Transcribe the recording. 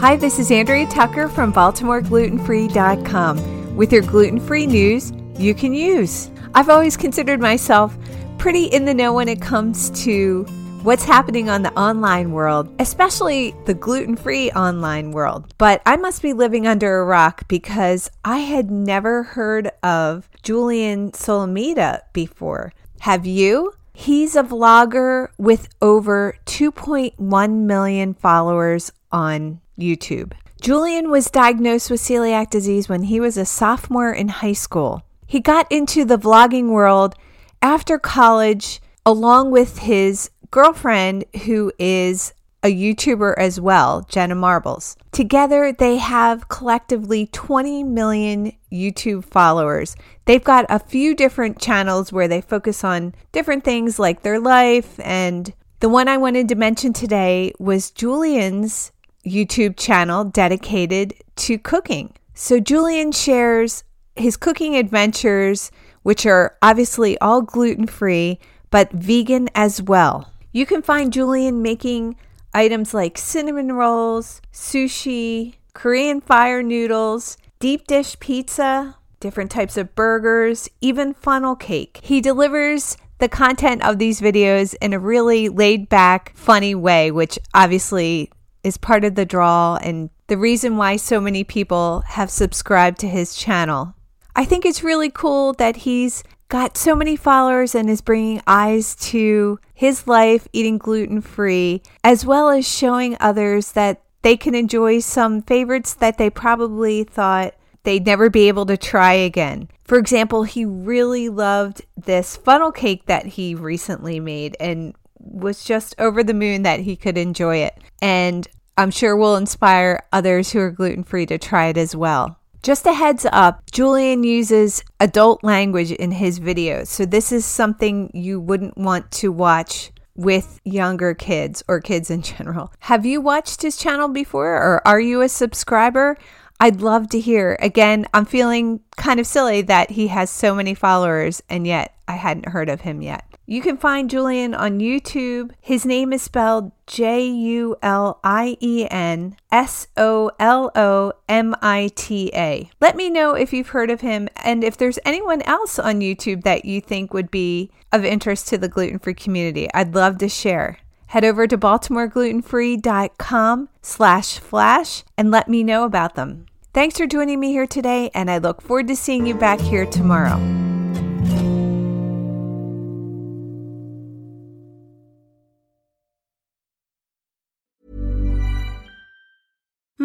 Hi, this is Andrea Tucker from BaltimoreGlutenFree.com with your gluten free news you can use. I've always considered myself pretty in the know when it comes to what's happening on the online world, especially the gluten free online world. But I must be living under a rock because I had never heard of Julien Solomita before. Have you? He's a vlogger with over 2.1 million followers on YouTube. Julien was diagnosed with celiac disease when he was a sophomore in high school. He got into the vlogging world after college, along with his girlfriend, who is a YouTuber as well, Jenna Marbles. Together, they have collectively 20 million YouTube followers. They've got a few different channels where they focus on different things like their life. And the one I wanted to mention today was Julien's YouTube channel dedicated to cooking. So, Julien shares his cooking adventures, which are obviously all gluten free, but vegan as well. You can find Julien making items like cinnamon rolls, sushi, Korean fire noodles, deep dish pizza, different types of burgers, even funnel cake. He delivers the content of these videos in a really laid back, funny way, which obviously is part of the draw and the reason why so many people have subscribed to his channel. I think it's really cool that he's got so many followers and is bringing eyes to his life eating gluten free, as well as showing others that they can enjoy some favorites that they probably thought they'd never be able to try again. For example, he really loved this funnel cake that he recently made and was just over the moon that he could enjoy it. And I'm sure will inspire others who are gluten free to try it as well. Just a heads up, Julien uses adult language in his videos. So this is something you wouldn't want to watch with younger kids or kids in general. Have you watched his channel before or are you a subscriber? I'd love to hear. Again, I'm feeling kind of silly that he has so many followers and yet I hadn't heard of him yet. You can find Julien on YouTube. His name is spelled J U L I E N S O L O M I T A. Let me know if you've heard of him and if there's anyone else on YouTube that you think would be of interest to the gluten free community. I'd love to share. Head over to baltimoreglutenfree.com slash flash and let me know about them. Thanks for joining me here today, and I look forward to seeing you back here tomorrow.